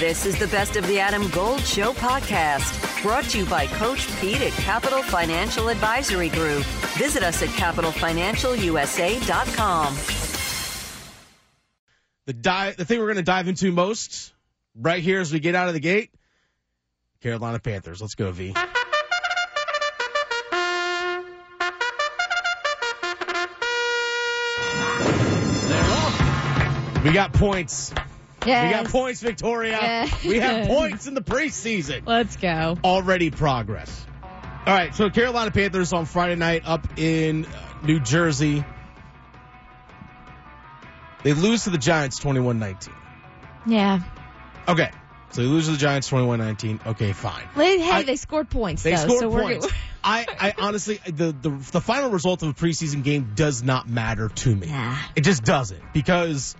This is the Best of the Adam Gold Show podcast, brought to you by Coach Pete at Capital Financial Advisory Group. Visit us at capitalfinancialusa.com. The, di- the thing we're going to dive into most right here as we get out of the gate Carolina Panthers. Let's go, V. We got points. Yes. We got points, Victoria. Yes. We have points in the preseason. Let's go. Already progress. All right, so Carolina Panthers on Friday night up in uh, New Jersey. They lose to the Giants 21 19. Yeah. Okay, so they lose to the Giants 21 19. Okay, fine. Hey, I- they scored points. They though, scored so we're points. good. I, I honestly, the, the the final result of a preseason game does not matter to me. Nah. It just doesn't because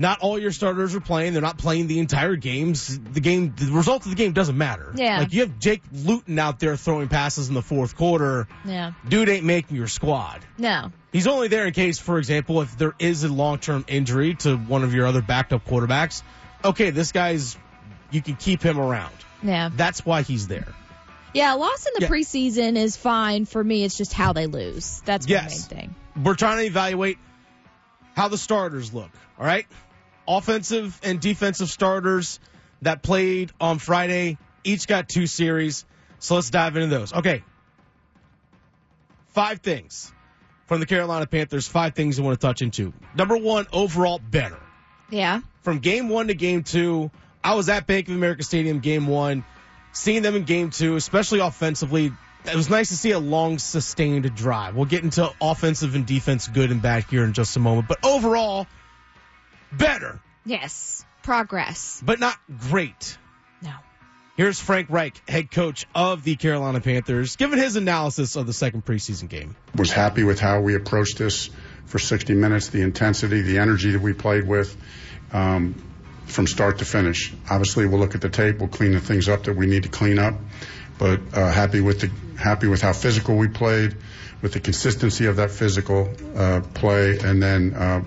not all your starters are playing. They're not playing the entire games. The game, the result of the game doesn't matter. Yeah. Like you have Jake Luton out there throwing passes in the fourth quarter. Yeah. Dude ain't making your squad. No. He's only there in case, for example, if there is a long term injury to one of your other backed up quarterbacks. Okay, this guy's, you can keep him around. Yeah. That's why he's there. Yeah. Loss in the Yeah. preseason is fine for me. It's just how they lose. That's my Yes. main thing. we're trying to evaluate how the starters look. All right, offensive and defensive starters that played on Friday each got two series. So let's dive into those. Okay, five things from the Carolina Panthers. Five things I want to touch into. Number one, overall better Yeah. from game one to game two. I was at Bank of America Stadium game one, seeing them in game two, especially offensively. It was nice to see a long, sustained drive. We'll get into offensive and defense good and bad here in just a moment. But overall, better, Yes. Progress. but not great. No. Here's Frank Reich, head coach of the Carolina Panthers, giving his analysis of the second preseason game. was happy with how we approached this for 60 minutes, the intensity, the energy that we played with um, from start to finish. Obviously, we'll look at the tape, we'll clean the things up that we need to clean up, but uh, happy with the happy with how physical we played, with the consistency of that physical uh, play, and then. Uh,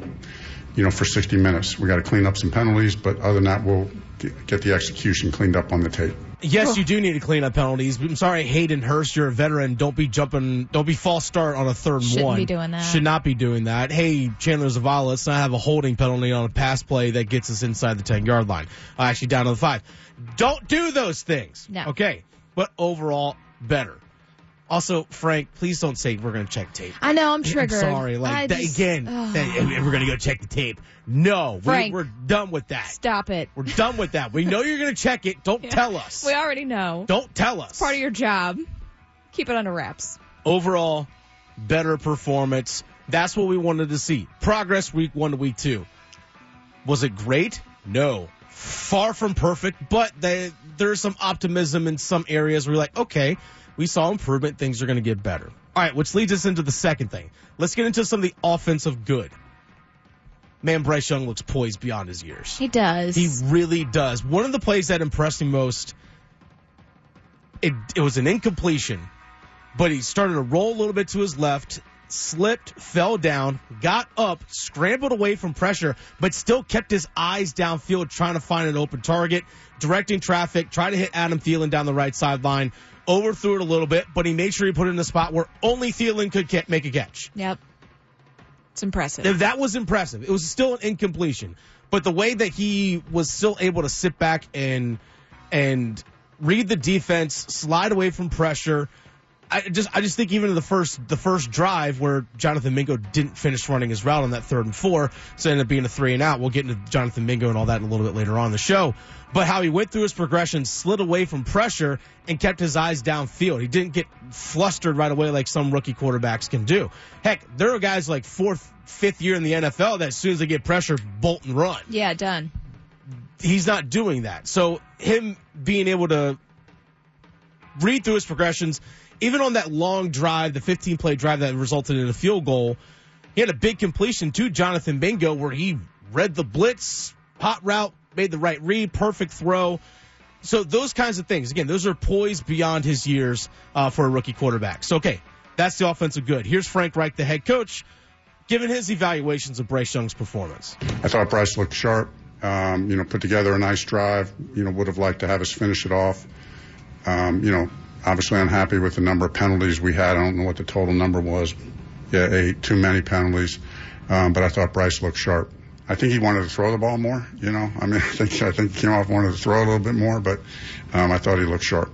you know, for 60 minutes, we got to clean up some penalties, but other than that, we'll get get the execution cleaned up on the tape. Yes, you do need to clean up penalties. I'm sorry, Hayden Hurst, you're a veteran. Don't be jumping. Don't be false start on a third and one. Shouldn't one. be doing that. Should not be doing that. Hey, Chandler Zavala, let's not have a holding penalty on a pass play that gets us inside the 10 yard line. Uh, actually, down to the five. Don't do those things. No. Okay, but overall, better. Also, Frank, please don't say we're going to check tape. I know I'm I'm triggered. sorry, like that, just- again. That- we're going to go check the tape. No, we, Frank. we're done with that. Stop it. We're done with that. We know you're going to check it. Don't tell us. We already know. Don't tell us. Part of your job. Keep it under wraps. Overall, better performance. That's what we wanted to see. Progress week one to week two. Was it great? No. Far from perfect, but they, there's some optimism in some areas where you're like, okay, we saw improvement. Things are going to get better. All right, which leads us into the second thing. Let's get into some of the offensive good. Man, Bryce Young looks poised beyond his years. He does. He really does. One of the plays that impressed me most, it, it was an incompletion, but he started to roll a little bit to his left, slipped, fell down, got up, scrambled away from pressure, but still kept his eyes downfield trying to find an open target, directing traffic, tried to hit Adam Thielen down the right sideline, overthrew it a little bit, but he made sure he put it in the spot where only Thielen could make a catch. Yep. It's impressive. That was impressive. It was still an incompletion, but the way that he was still able to sit back and and read the defense, slide away from pressure. I just I just think even in the first the first drive where Jonathan Mingo didn't finish running his route on that third and four, so it ended up being a three and out. We'll get into Jonathan Mingo and all that a little bit later on in the show. But how he went through his progression, slid away from pressure, and kept his eyes downfield. He didn't get flustered right away like some rookie quarterbacks can do. Heck, there are guys like fourth, fifth year in the NFL that as soon as they get pressure, bolt and run yeah, done. he's not doing that. So him being able to read through his progressions, even on that long drive, the 15 play drive that resulted in a field goal, he had a big completion to Jonathan Mingo where he read the blitz, hot route, made the right read, perfect throw. So those kinds of things, again, those are poised beyond his years uh, for a rookie quarterback. So okay, that's the offensive good. Here's Frank Reich, the head coach, giving his evaluations of Bryce Young's performance. I thought Bryce looked sharp. Um, you know, put together a nice drive. You know, would have liked to have us finish it off. Um, you know, obviously unhappy with the number of penalties we had. I don't know what the total number was. Yeah, eight, too many penalties. Um, but I thought Bryce looked sharp. I think he wanted to throw the ball more. You know, I mean, I think I think he came off wanted to throw a little bit more, but um, I thought he looked sharp.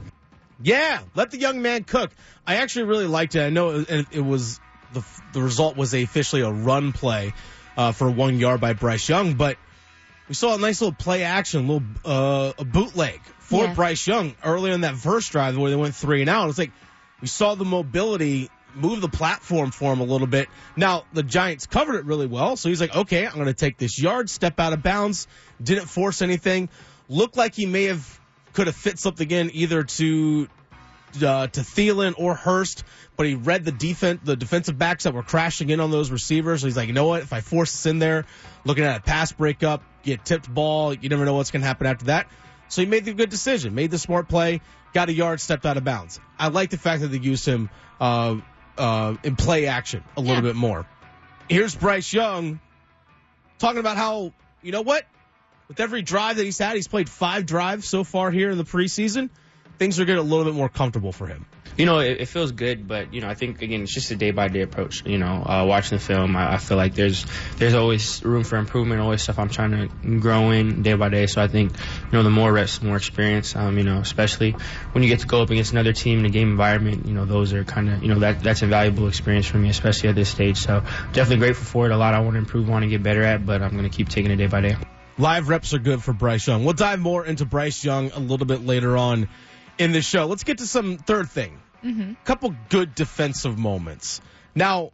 Yeah, let the young man cook. I actually really liked it. I know it, it was the the result was officially a run play uh, for one yard by Bryce Young, but we saw a nice little play action, little uh, a bootleg for Yeah. Bryce Young earlier in that first drive where they went three and out. It's like we saw the mobility move the platform for him a little bit. Now the Giants covered it really well, so he's like, okay, I'm going to take this yard, step out of bounds, didn't force anything. Looked like he may have could have fit something in either to uh, to Thielen or Hurst, but he read the defense, the defensive backs that were crashing in on those receivers. So he's like, you know what? If I force this in there, looking at a pass breakup, get tipped ball, you never know what's going to happen after that. So he made the good decision, made the smart play, got a yard, stepped out of bounds. I like the fact that they used him uh, uh, in play action a little Yeah. bit more. Here's Bryce Young talking about how you know what with every drive that he's had, he's played five drives so far here in the preseason. Things are getting a little bit more comfortable for him. You know, it, it feels good, but you know, I think again, it's just a day by day approach. You know, uh, watching the film, I, I feel like there's there's always room for improvement, always stuff I'm trying to grow in day by day. So I think you know, the more reps, the more experience. Um, you know, especially when you get to go up against another team in a game environment, you know, those are kind of you know that that's a valuable experience for me, especially at this stage. So definitely grateful for it. A lot I want to improve on and get better at, but I'm to keep taking it day by day. Live reps are good for Bryce Young. We'll dive more into Bryce Young a little bit later on in the show. Let's get to some third thing. A couple good defensive moments. Now,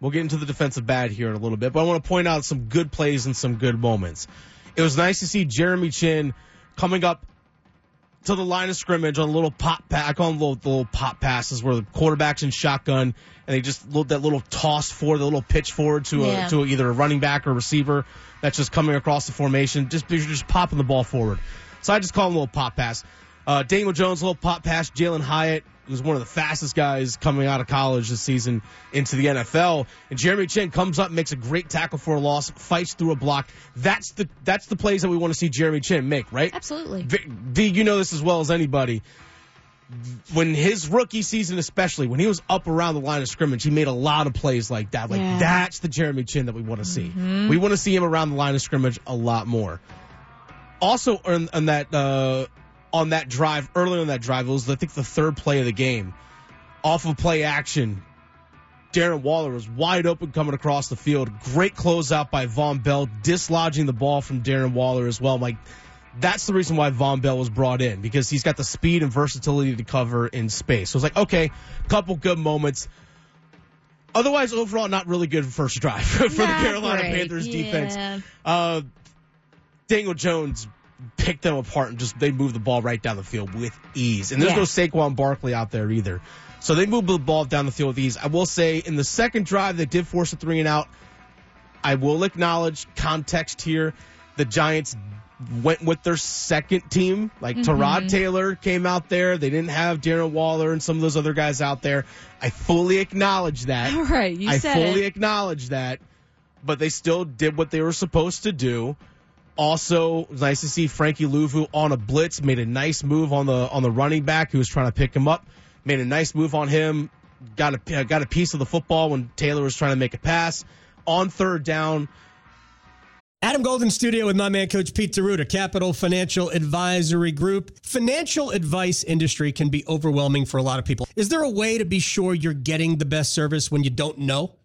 we'll get into the defensive bad here in a little bit, but I want to point out some good plays and some good moments. It was nice to see Jeremy Chinn coming up to the line of scrimmage on a little pop pass. I call them little, little pop passes where the quarterback's in shotgun and they just look that little toss forward, the little pitch forward to Yeah. a to either a running back or receiver that's just coming across the formation. Just you're just popping the ball forward. So I just call them a little pop pass. Uh, Daniel Jones, a little pop pass. Jalin Hyatt, who's one of the fastest guys coming out of college this season into the NFL. And Jeremy Chinn comes up, makes a great tackle for a loss, fights through a block. That's the that's the plays that we want to see Jeremy Chinn make, right? Absolutely. V, V, you know this as well as anybody. When his rookie season, especially when he was up around the line of scrimmage, he made a lot of plays like that. Like Yeah. that's the Jeremy Chinn that we want to see. We want to see him around the line of scrimmage a lot more. Also, on, on that uh, on that drive earlier on that drive, it was I think the third play of the game. Off of play action, Darren Waller was wide open coming across the field. Great closeout by Vonn Bell, dislodging the ball from Darren Waller as well. Like, that's the reason why Vonn Bell was brought in because he's got the speed and versatility to cover in space. So it's like, okay, couple good moments. Otherwise, overall, not really good first drive for the Carolina great. Panthers Yeah. defense. Uh, Daniel Jones picked them apart and just they move the ball right down the field with ease. And there's Yeah. no Saquon Barkley out there either. So they moved the ball down the field with ease. I will say in the second drive they did force a three and out. I will acknowledge context here. The Giants went with their second team. Like mm-hmm. Tyrod Taylor came out there. They didn't have Darren Waller and some of those other guys out there. I fully acknowledge that. All right, you I said fully it. acknowledge that, but they still did what they were supposed to do. Also, nice to see Frankie Luvu on a blitz, made a nice move on the on the running back who was trying to pick him up, made a nice move on him, got a got a piece of the football when Taylor was trying to make a pass on third down. Adam Golden Studio with my man, Coach Pete D'Arruda, Capital Financial Advisory Group. Financial advice industry can be overwhelming for a lot of people. Is there a way to be sure you're getting the best service when you don't know?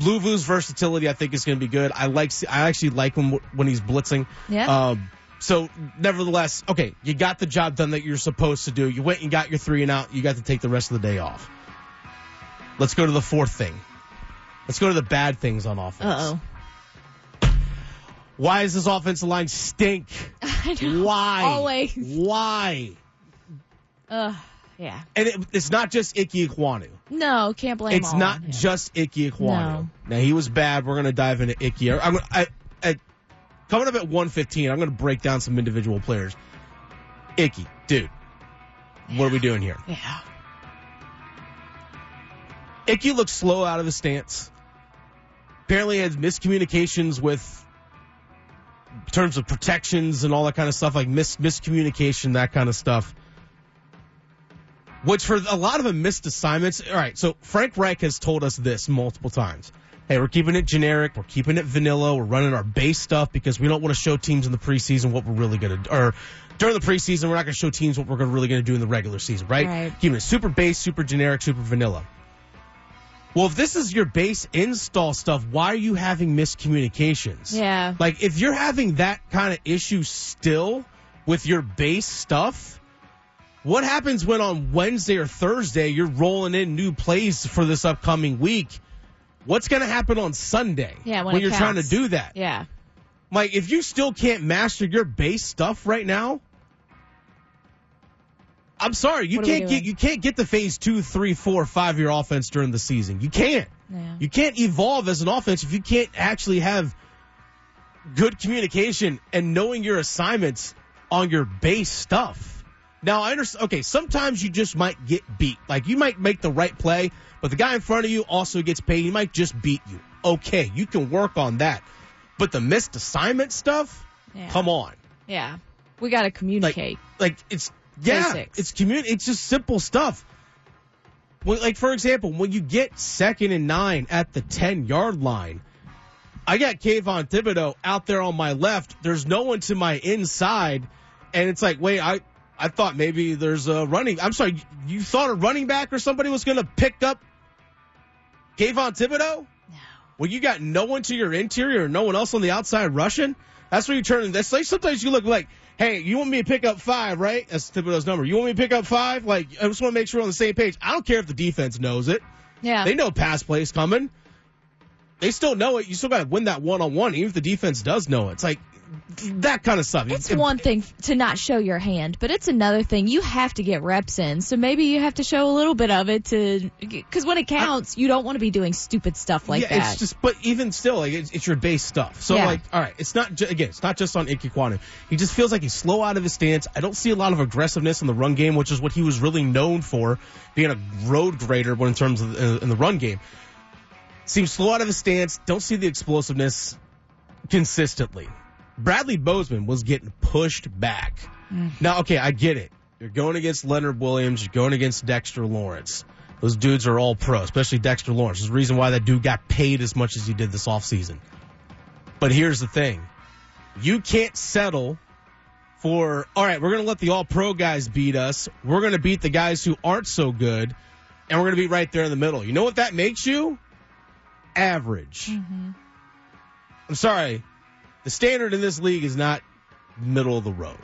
Luvu's versatility, I think, is going to be good. I like, I actually like him when he's blitzing. Yeah. Um, so, nevertheless, okay, you got the job done that you're supposed to do. You went and got your three and out. You got to take the rest of the day off. Let's go to the fourth thing. Let's go to the bad things on offense. Oh. Why does this offensive line stink? Why? Always. Why? Ugh. Yeah. And it, it's not just Ickey Ekwonu. No, can't blame. It's not just Ickey Ekwonu. No. Now he was bad. We're gonna dive into Ickey. I'm gonna, I, I, coming up at 115. I'm gonna break down some individual players. Ickey, dude, what are we doing here? Yeah. Ickey looks slow out of his stance. Apparently has miscommunications with in terms of protections and all that kind of stuff, like mis- miscommunication, that kind of stuff. Which for a lot of them missed assignments. All right, so Frank Reich has told us this multiple times. Hey, we're keeping it generic. We're keeping it vanilla. We're running our base stuff because we don't want to show teams in the preseason what we're really going to, or during the preseason, we're not going to show teams what we're gonna, really going to do in the regular season, right? Right. Keeping it super base, super generic, super vanilla. Well, if this is your base install stuff, why are you having miscommunications? Yeah. Like, if you're having that kind of issue still with your base stuff, what happens when on Wednesday or Thursday you're rolling in new plays for this upcoming week? What's going to happen on Sunday Yeah, when it you're trying to do that? Yeah. Like, if you still can't master your base stuff right now, I'm sorry, you What can't get you can't get the phase two, three, four, five year offense during the season. You can't. Yeah. You can't evolve as an offense if you can't actually have good communication and knowing your assignments on your base stuff. Now I understand. Okay, sometimes you just might get beat. Like you might make the right play, but the guy in front of you also gets paid. He might just beat you. Okay, you can work on that. But the missed assignment stuff, Yeah. come on. Yeah. We got to communicate. like it's yeah, Basics. it's community. It's just simple stuff. When, like for example, when you get second and nine at the ten yard line, I got Kayvon Thibodeaux out there on my left. There's no one to my inside, and it's like, wait, I I thought maybe there's a running. I'm sorry, you thought a running back or somebody was going to pick up Kayvon Thibodeaux? No. Well, you got no one to your interior, no one else on the outside rushing. That's where you turn. That's like sometimes you look like, hey, you want me to pick up five, right? That's Thibodeaux's number. You want me to pick up five? Like, I just want to make sure we're on the same page. I don't care if the defense knows it. Yeah. They know pass plays coming. They still know it. You still got to win that one on one, even if the defense does know it. It's like that kind of stuff. It's It- one thing to not show your hand, but it's another thing. You have to get reps in. So maybe you have to show a little bit of it to, because when it counts, you don't want to be doing stupid stuff like yeah, that. it's just, but even still, like it's, it's your base stuff. So Yeah. like, all right, it's not ju- again, it's not just on Ekwonu. He just feels like he's slow out of his stance. I don't see a lot of aggressiveness in the run game, which is what he was really known for, being a road grader But in terms of uh, in the run game. Seems slow out of his stance. Don't see the explosiveness consistently. Bradley Bozeman was getting pushed back. Mm-hmm. Now, okay, I get it. You're going against Leonard Williams. You're going against Dexter Lawrence. Those dudes are all pro, especially Dexter Lawrence. There's a reason why that dude got paid as much as he did this offseason. But here's the thing. You can't settle for, all right, we're going to let the all pro guys beat us. We're going to beat the guys who aren't so good, and we're going to be right there in the middle. You know what that makes you? Average. Mm-hmm. I'm sorry. The standard in this league is not middle of the road.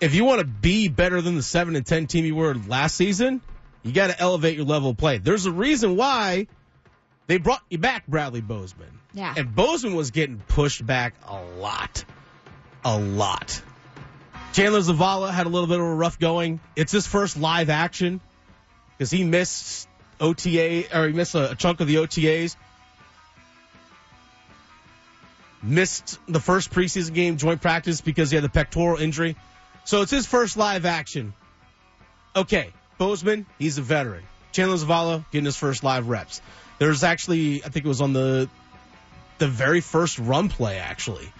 If you want to be better than the 7 and 10 team you were last season, you got to elevate your level of play. There's a reason why they brought you back, Bradley Bozeman. Yeah. And Bozeman was getting pushed back a lot. A lot. Chandler Zavala had a little bit of a rough going. It's his first live action because he missed OTA, or he missed a, a chunk of the OTAs. Missed the first preseason game, joint practice, because he had the pectoral injury. So it's his first live action. Okay, Bozeman, he's a veteran. Chandler Zavala getting his first live reps. There's actually, I think it was on the the very first run play actually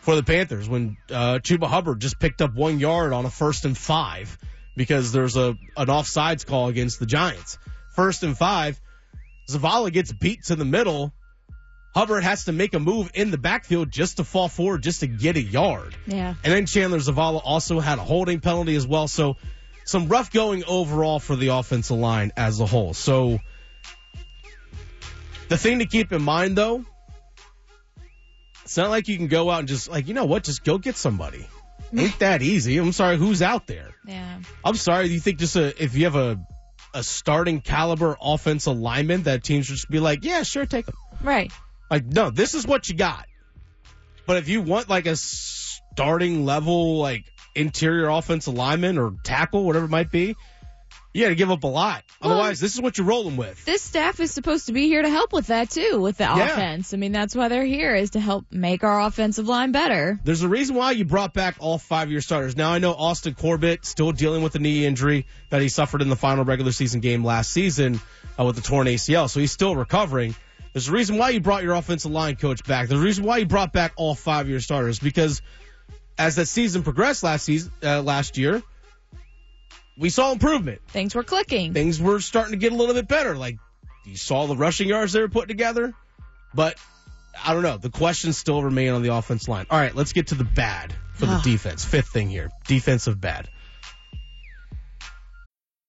for the Panthers when uh, Chuba Hubbard just picked up one yard on a first and five because there's a an offsides call against the Giants. First and five, Zavala gets beat to the middle. Hubbard has to make a move in the backfield just to fall forward, just to get a yard. yeah. And then Chandler Zavala also had a holding penalty as well. So some rough going overall for the offensive line as a whole. So the thing to keep in mind though, it's not like you can go out and just like, you know what, just go get somebody. Ain't that easy. I'm sorry, who's out there? Yeah. I'm sorry, you think just a, if you have a a starting caliber offensive lineman that teams should just be like, yeah, sure, take them. Right. Like, no, this is what you got. But if you want like a starting level, like interior offensive lineman or tackle, whatever it might be, you got to give up a lot. Well, Otherwise, this is what you're rolling with. This staff is supposed to be here to help with that too, with the Yeah. offense. I mean, that's why they're here is to help make our offensive line better. There's a reason why you brought back all five of your starters. Now I know Austin Corbett still dealing with the knee injury that he suffered in the final regular season game last season uh, with the torn ACL, so he's still recovering. There's a reason why you brought your offensive line coach back. There's a reason why you brought back all five of your starters because as that season progressed last season, uh, last year, we saw improvement. Things were clicking. Things were starting to get a little bit better. Like you saw the rushing yards they were putting together, but I don't know. The questions still remain on the offense line. All right, let's get to the bad for the defense. Fifth thing here, defensive bad.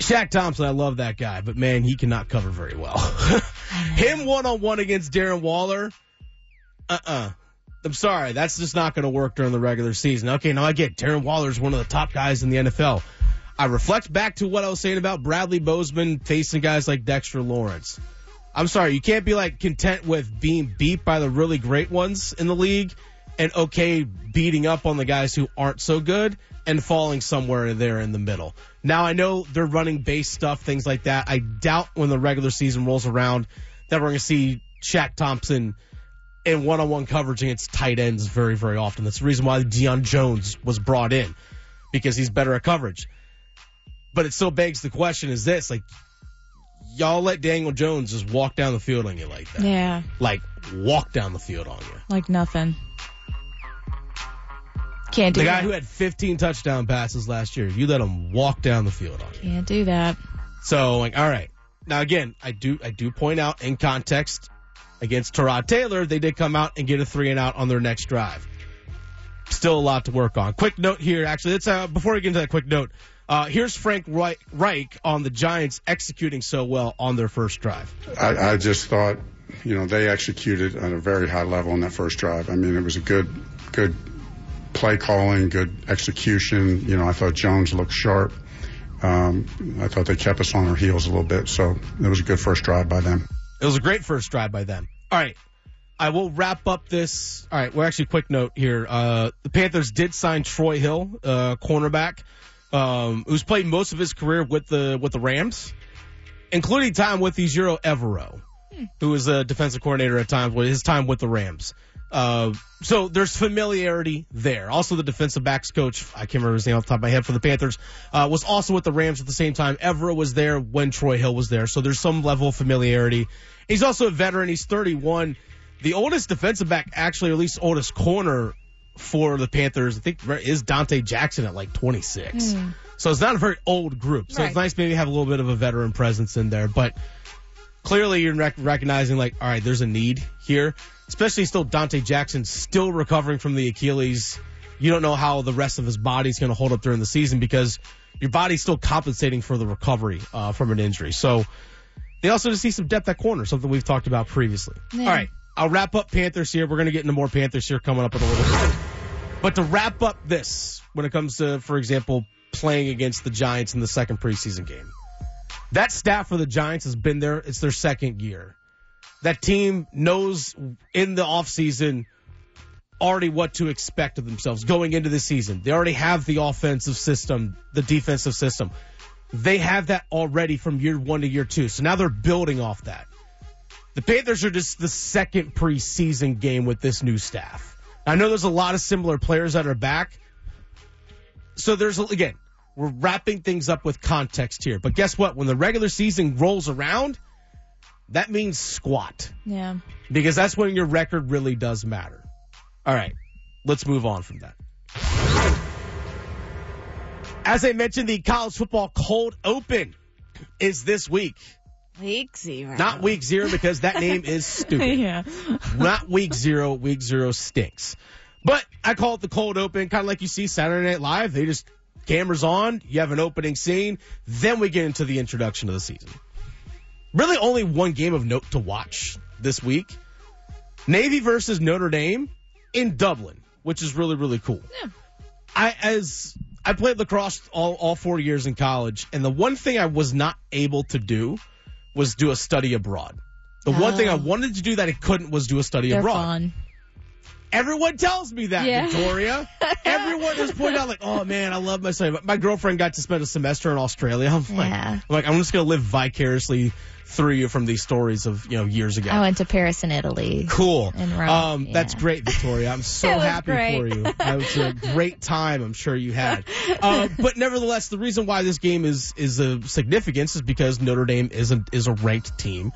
Shaq Thompson, I love that guy, but man, he cannot cover very well. Him one on one against Darren Waller, uh uh-uh. uh. I'm sorry, that's just not going to work during the regular season. Okay, now I get Darren Waller's one of the top guys in the NFL. I reflect back to what I was saying about Bradley Bozeman facing guys like Dexter Lawrence. I'm sorry, you can't be like content with being beat by the really great ones in the league and okay beating up on the guys who aren't so good and falling somewhere there in the middle. Now I know they're running base stuff, things like that. I doubt when the regular season rolls around that we're going to see Shaq Thompson in one-on-one coverage against tight ends very, very often. That's the reason why Deion Jones was brought in because he's better at coverage. But it still begs the question: Is this like y'all let Daniel Jones just walk down the field on you like that? Yeah, Like walk down the field on you. like nothing. Can't do The guy that. who had 15 touchdown passes last year, you let him walk down the field on you. Can't do that. So like, all right. Now again, I do I do point out in context against Tyrod Taylor, they did come out and get a three and out on their next drive. Still a lot to work on. Quick note here, actually, it's uh, before we get into that quick note. Uh, here's Frank Reich, Reich on the Giants executing so well on their first drive. I, I just thought, you know, they executed at a very high level on that first drive. I mean, it was a good, good play calling, good execution. You know, I thought Jones looked sharp. Um, I thought they kept us on our heels a little bit, so it was a good first drive by them. It was a great first drive by them. All right. I will wrap up this. All right. Well, actually, quick note here. Uh, the Panthers did sign Troy Hill, uh, cornerback, um, who's played most of his career with the with the Rams, including time with Ejiro Evero, who was a defensive coordinator at times with his time with the Rams. Uh, so there's familiarity there. Also, the defensive backs coach, I can't remember his name off the top of my head for the Panthers, uh, was also with the Rams at the same time. Evero was there when Troy Hill was there. So there's some level of familiarity. He's also a veteran. He's 31. The oldest defensive back, actually, or at least oldest corner for the Panthers, I think is Donte Jackson at like 26. So it's not a very old group. So it's nice maybe have a little bit of a veteran presence in there. But clearly you're rec- recognizing like, all right, there's a need here, especially still Donte Jackson still recovering from the Achilles. You don't know how the rest of his body's going to hold up during the season because your body's still compensating for the recovery uh, from an injury. So they also just see some depth at corner, something we've talked about previously. Yeah. All right, I'll wrap up Panthers here. We're going to get into more Panthers here coming up in a little bit. But to wrap up this, when it comes to, for example, playing against the Giants in the second preseason game, that staff for the Giants has been there. It's their second year. That team knows in the offseason already what to expect of themselves going into the season. They already have the offensive system, the defensive system. They have that already from year one to year two. So now they're building off that. The Panthers are just the second preseason game with this new staff. I know there's a lot of similar players that are back. So there's, again, we're wrapping things up with context here. But guess what? When the regular season rolls around, that means squat Yeah. because that's when your record really does matter. All right, let's move on from that. As I mentioned, the college football cold open is this week. Week zero. Not week zero because that name is stupid. yeah. Not week zero. Week zero stinks. But I call it the cold open, kind of like you see Saturday Night Live. They just cameras on, you have an opening scene, then we get into the introduction of the season. Really, only one game of note to watch this week: Navy versus Notre Dame in Dublin, which is really really cool. Yeah. I as I played lacrosse all, all four years in college, and the one thing I was not able to do was do a study abroad. The one thing I Oh. wanted to do that I couldn't was do a study They're abroad. fun. Everyone tells me that, Yeah. Victoria. Everyone has pointed out, like, oh man, I love my study. My girlfriend got to spend a semester in Australia. I'm like, Yeah. I'm like, I'm just gonna live vicariously through you from these stories of you know years ago. I went to Paris and Italy. Cool. In Rome, Um, That's great, Victoria. I'm so happy great. for you. That was a great time. I'm sure you had. Uh, but nevertheless, the reason why this game is is of significance is because Notre Dame is a is a ranked team,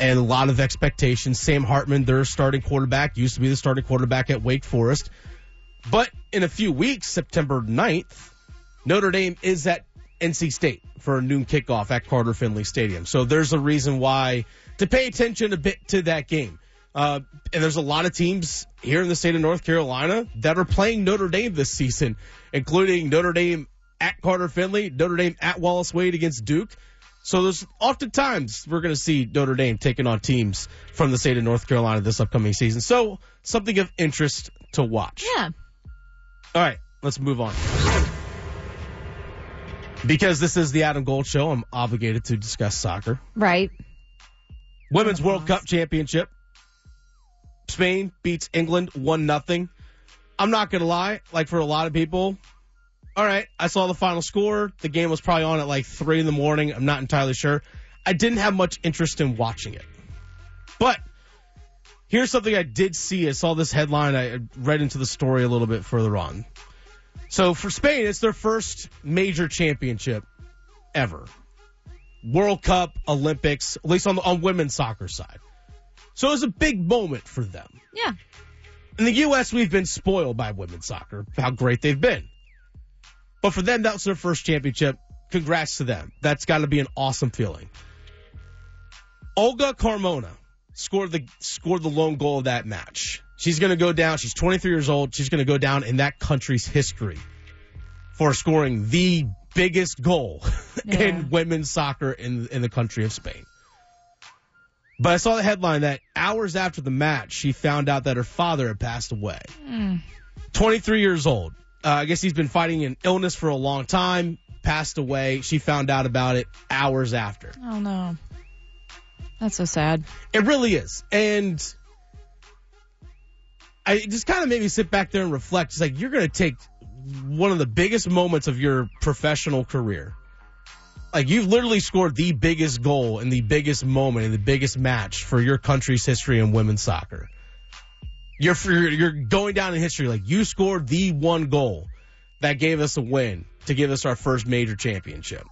and a lot of expectations. Sam Hartman, their starting quarterback, used to be the starting quarterback at Wake Forest. But in a few weeks, September 9th, Notre Dame is at NC State for a noon kickoff at Carter Finley Stadium. So there's a reason why to pay attention a bit to that game. Uh, and there's a lot of teams here in the state of North Carolina that are playing Notre Dame this season, including Notre Dame at Carter Finley, Notre Dame at Wallace Wade against Duke. So there's oftentimes we're going to see Notre Dame taking on teams from the state of North Carolina this upcoming season. So something of interest to watch. Yeah. All right, let's move on. Because this is the Adam Gold Show, I'm obligated to discuss soccer. Right. Women's World Cup Championship. Spain beats England 1 nothing. I'm not going to lie, like for a lot of people, all right, I saw the final score. The game was probably on at like 3 in the morning. I'm not entirely sure. I didn't have much interest in watching it. But here's something I did see. I saw this headline. I read into the story a little bit further on. So for Spain, it's their first major championship ever. World Cup, Olympics, at least on the on women's soccer side. So it was a big moment for them. Yeah. In the U.S., we've been spoiled by women's soccer, how great they've been. But for them, that was their first championship. Congrats to them. That's got to be an awesome feeling. Olga Carmona scored the scored the lone goal of that match. She's going to go down. She's 23 years old. She's going to go down in that country's history for scoring the biggest goal Yeah. in women's soccer in in the country of Spain. But I saw the headline that hours after the match, she found out that her father had passed away. Hmm. 23 years old. Uh, I guess he's been fighting an illness for a long time, passed away. She found out about it hours after. Oh no. That's so sad. It really is. And I it just kind of made me sit back there and reflect. It's like you're going to take one of the biggest moments of your professional career. Like you've literally scored the biggest goal in the biggest moment in the biggest match for your country's history in women's soccer. You're you're going down in history like you scored the one goal that gave us a win to give us our first major championship.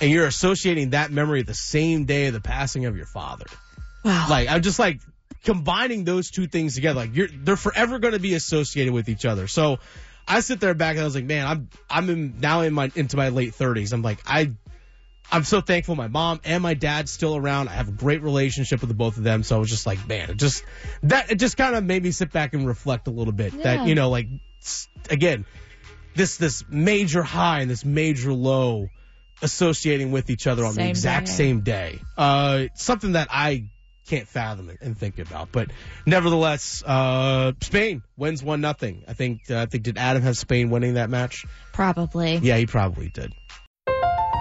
And you're associating that memory the same day of the passing of your father. Wow. Like I'm just like combining those two things together. Like you're they're forever going to be associated with each other. So I sit there back and I was like, man, I'm I'm in, now in my into my late 30s. I'm like I I'm so thankful my mom and my dad's still around. I have a great relationship with the both of them. So I was just like, man, it just that it just kind of made me sit back and reflect a little bit. Yeah. That you know, like again, this this major high and this major low associating with each other on the exact day. same day. Uh, something that I can't fathom and think about. But nevertheless, uh, Spain wins one nothing. I think. Uh, I think did Adam have Spain winning that match? Probably. Yeah, he probably did.